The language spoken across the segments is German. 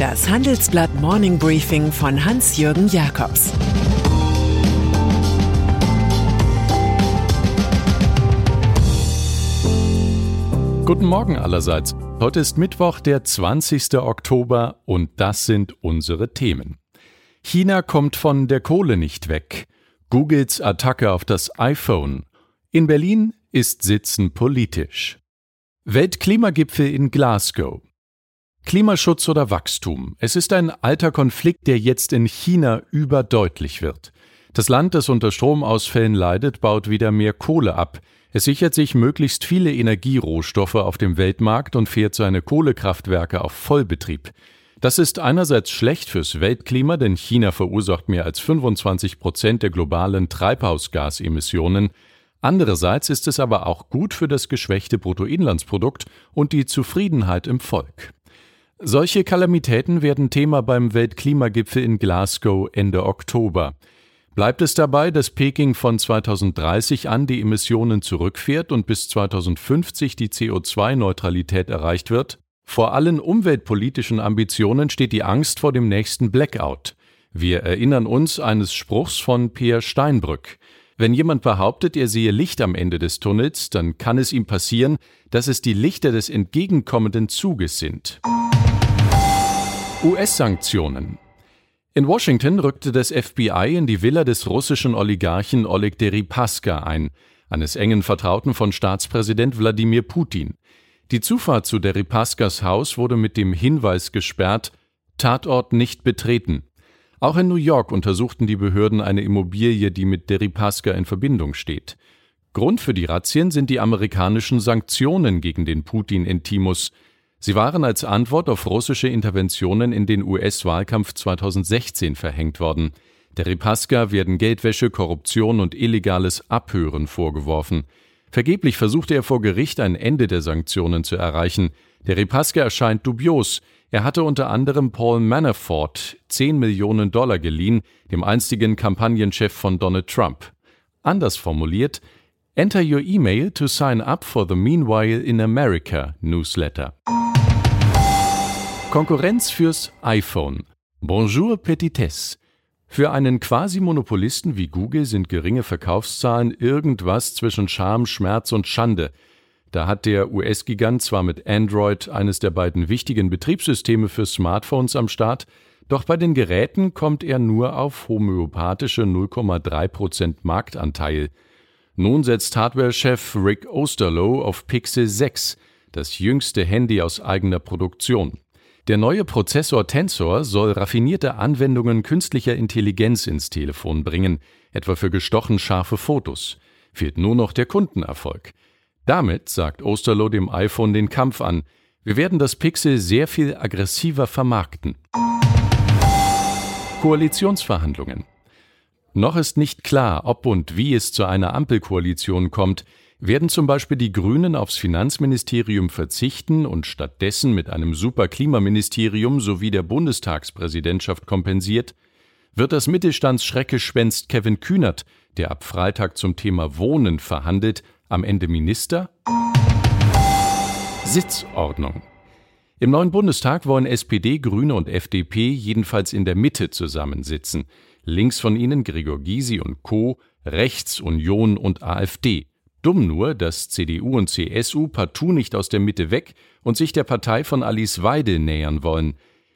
Das Handelsblatt Morning Briefing von Hans-Jürgen Jakobs Guten Morgen allerseits. Heute ist Mittwoch, der 20. Oktober und das sind unsere Themen. China kommt von der Kohle nicht weg. Googles Attacke auf das iPhone. In Berlin ist Sitzen politisch. Weltklimagipfel in Glasgow. Klimaschutz oder Wachstum. Es ist ein alter Konflikt, der jetzt in China überdeutlich wird. Das Land, das unter Stromausfällen leidet, baut wieder mehr Kohle ab. Es sichert sich möglichst viele Energierohstoffe auf dem Weltmarkt und fährt seine Kohlekraftwerke auf Vollbetrieb. Das ist einerseits schlecht fürs Weltklima, denn China verursacht mehr als 25 Prozent der globalen Treibhausgasemissionen. Andererseits ist es aber auch gut für das geschwächte Bruttoinlandsprodukt und die Zufriedenheit im Volk. Solche Kalamitäten werden Thema beim Weltklimagipfel in Glasgow Ende Oktober. Bleibt es dabei, dass Peking von 2030 an die Emissionen zurückfährt und bis 2050 die CO2-Neutralität erreicht wird? Vor allen umweltpolitischen Ambitionen steht die Angst vor dem nächsten Blackout. Wir erinnern uns eines Spruchs von Peer Steinbrück. Wenn jemand behauptet, er sehe Licht am Ende des Tunnels, dann kann es ihm passieren, dass es die Lichter des entgegenkommenden Zuges sind. US-Sanktionen. In Washington rückte das FBI in die Villa des russischen Oligarchen Oleg Deripaska ein, eines engen Vertrauten von Staatspräsident Wladimir Putin. Die Zufahrt zu Deripaskas Haus wurde mit dem Hinweis gesperrt, Tatort nicht betreten. Auch in New York untersuchten die Behörden eine Immobilie, die mit Deripaska in Verbindung steht. Grund für die Razzien sind die amerikanischen Sanktionen gegen den Putin-Intimus. Sie waren als Antwort auf russische Interventionen in den US-Wahlkampf 2016 verhängt worden. Deripaska werden Geldwäsche, Korruption und illegales Abhören vorgeworfen. Vergeblich versuchte er vor Gericht ein Ende der Sanktionen zu erreichen. Deripaska erscheint dubios. Er hatte unter anderem Paul Manafort 10 Millionen Dollar geliehen, dem einstigen Kampagnenchef von Donald Trump. Anders formuliert, Enter your email to sign up for the Meanwhile in America Newsletter. Konkurrenz fürs iPhone. Bonjour Petitesse. Für einen Quasi-Monopolisten wie Google sind geringe Verkaufszahlen irgendwas zwischen Scham, Schmerz und Schande. Da hat der US-Gigant zwar mit Android eines der beiden wichtigen Betriebssysteme für Smartphones am Start, doch bei den Geräten kommt er nur auf homöopathische 0,3% Marktanteil. Nun setzt Hardware-Chef Rick Osterloh auf Pixel 6, das jüngste Handy aus eigener Produktion. Der neue Prozessor Tensor soll raffinierte Anwendungen künstlicher Intelligenz ins Telefon bringen, etwa für gestochen scharfe Fotos. Fehlt nur noch der Kundenerfolg. Damit sagt Osterloh dem iPhone den Kampf an. Wir werden das Pixel sehr viel aggressiver vermarkten. Koalitionsverhandlungen. Noch ist nicht klar, ob und wie es zu einer Ampelkoalition kommt. Werden zum Beispiel die Grünen aufs Finanzministerium verzichten und stattdessen mit einem Superklimaministerium sowie der Bundestagspräsidentschaft kompensiert? Wird das Mittelstandsschreckgespenst Kevin Kühnert, der ab Freitag zum Thema Wohnen verhandelt, am Ende Minister? Sitzordnung. Im neuen Bundestag wollen SPD, Grüne und FDP jedenfalls in der Mitte zusammensitzen. Links von ihnen Gregor Gysi und Co., rechts Union und AfD. Dumm nur, dass CDU und CSU partout nicht aus der Mitte weg und sich der Partei von Alice Weidel nähern wollen.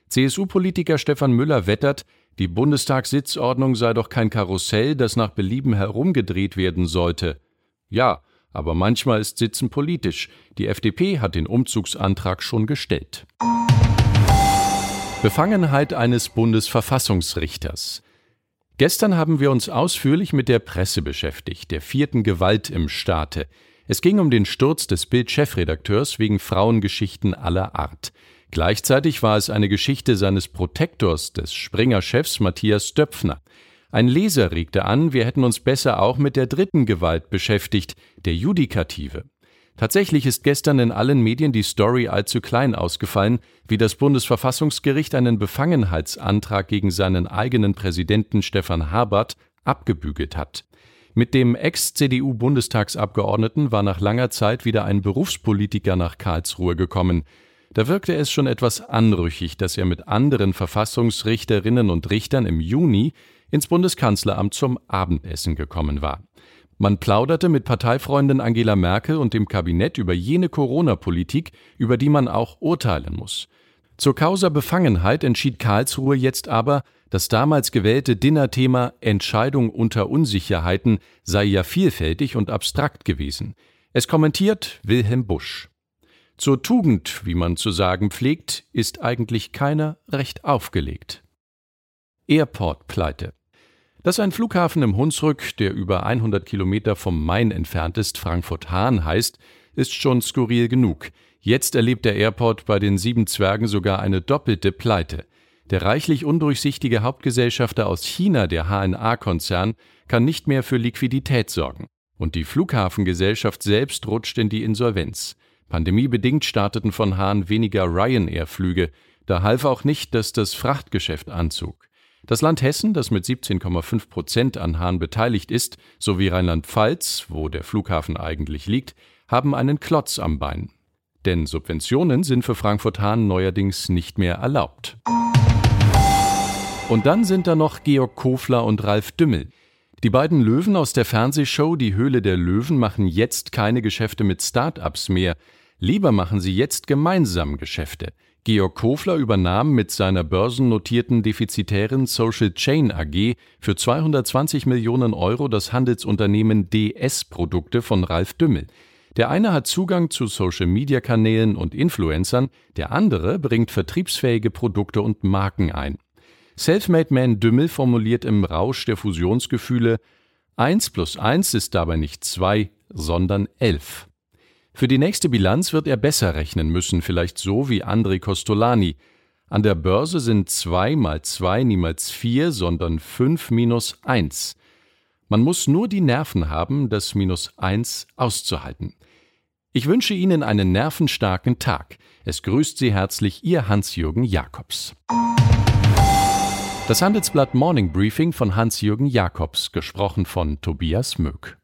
CSU-Politiker Stefan Müller wettert, die Bundestagssitzordnung sei doch kein Karussell, das nach Belieben herumgedreht werden sollte. Ja, aber manchmal ist Sitzen politisch. Die FDP hat den Umzugsantrag schon gestellt. Befangenheit eines Bundesverfassungsrichters. Gestern haben wir uns ausführlich mit der Presse beschäftigt, der vierten Gewalt im Staate. Es ging um den Sturz des Bild-Chefredakteurs wegen Frauengeschichten aller Art. Gleichzeitig war es eine Geschichte seines Protektors, des Springer-Chefs Matthias Döpfner. Ein Leser regte an, wir hätten uns besser auch mit der dritten Gewalt beschäftigt, der Judikative. Tatsächlich ist gestern in allen Medien die Story allzu klein ausgefallen, wie das Bundesverfassungsgericht einen Befangenheitsantrag gegen seinen eigenen Präsidenten Stefan Habert abgebügelt hat. Mit dem Ex-CDU-Bundestagsabgeordneten war nach langer Zeit wieder ein Berufspolitiker nach Karlsruhe gekommen. Da wirkte es schon etwas anrüchig, dass er mit anderen Verfassungsrichterinnen und Richtern im Juni ins Bundeskanzleramt zum Abendessen gekommen war. Man plauderte mit Parteifreundin Angela Merkel und dem Kabinett über jene Corona-Politik, über die man auch urteilen muss. Zur Causa Befangenheit entschied Karlsruhe jetzt aber, das damals gewählte Dinnerthema Entscheidung unter Unsicherheiten sei ja vielfältig und abstrakt gewesen. Es kommentiert Wilhelm Busch. Zur Tugend, wie man zu sagen pflegt, ist eigentlich keiner recht aufgelegt. Airport-Pleite. Dass ein Flughafen im Hunsrück, der über 100 Kilometer vom Main entfernt ist, Frankfurt-Hahn heißt, ist schon skurril genug. Jetzt erlebt der Airport bei den sieben Zwergen sogar eine doppelte Pleite. Der reichlich undurchsichtige Hauptgesellschafter aus China, der HNA-Konzern, kann nicht mehr für Liquidität sorgen. Und die Flughafengesellschaft selbst rutscht in die Insolvenz. Pandemiebedingt starteten von Hahn weniger Ryanair-Flüge. Da half auch nicht, dass das Frachtgeschäft anzog. Das Land Hessen, das mit 17,5 Prozent an Hahn beteiligt ist, sowie Rheinland-Pfalz, wo der Flughafen eigentlich liegt, haben einen Klotz am Bein. Denn Subventionen sind für Frankfurt-Hahn neuerdings nicht mehr erlaubt. Und dann sind da noch Georg Kofler und Ralf Dümmel. Die beiden Löwen aus der Fernsehshow Die Höhle der Löwen machen jetzt keine Geschäfte mit Start-ups mehr. Lieber machen sie jetzt gemeinsam Geschäfte. Georg Kofler übernahm mit seiner börsennotierten defizitären Social Chain AG für 220 Millionen Euro das Handelsunternehmen DS Produkte von Ralf Dümmel. Der eine hat Zugang zu Social-Media-Kanälen und Influencern, der andere bringt vertriebsfähige Produkte und Marken ein. Selfmade Man Dümmel formuliert im Rausch der Fusionsgefühle, 1 plus 1 ist dabei nicht 2, sondern 11. Für die nächste Bilanz wird er besser rechnen müssen, vielleicht so wie André Costolani. An der Börse sind 2 mal 2 niemals 4, sondern 5 minus 1. Man muss nur die Nerven haben, das minus 1 auszuhalten. Ich wünsche Ihnen einen nervenstarken Tag. Es grüßt Sie herzlich Ihr Hans-Jürgen Jakobs. Das Handelsblatt Morning Briefing von Hans-Jürgen Jakobs, gesprochen von Tobias Möck.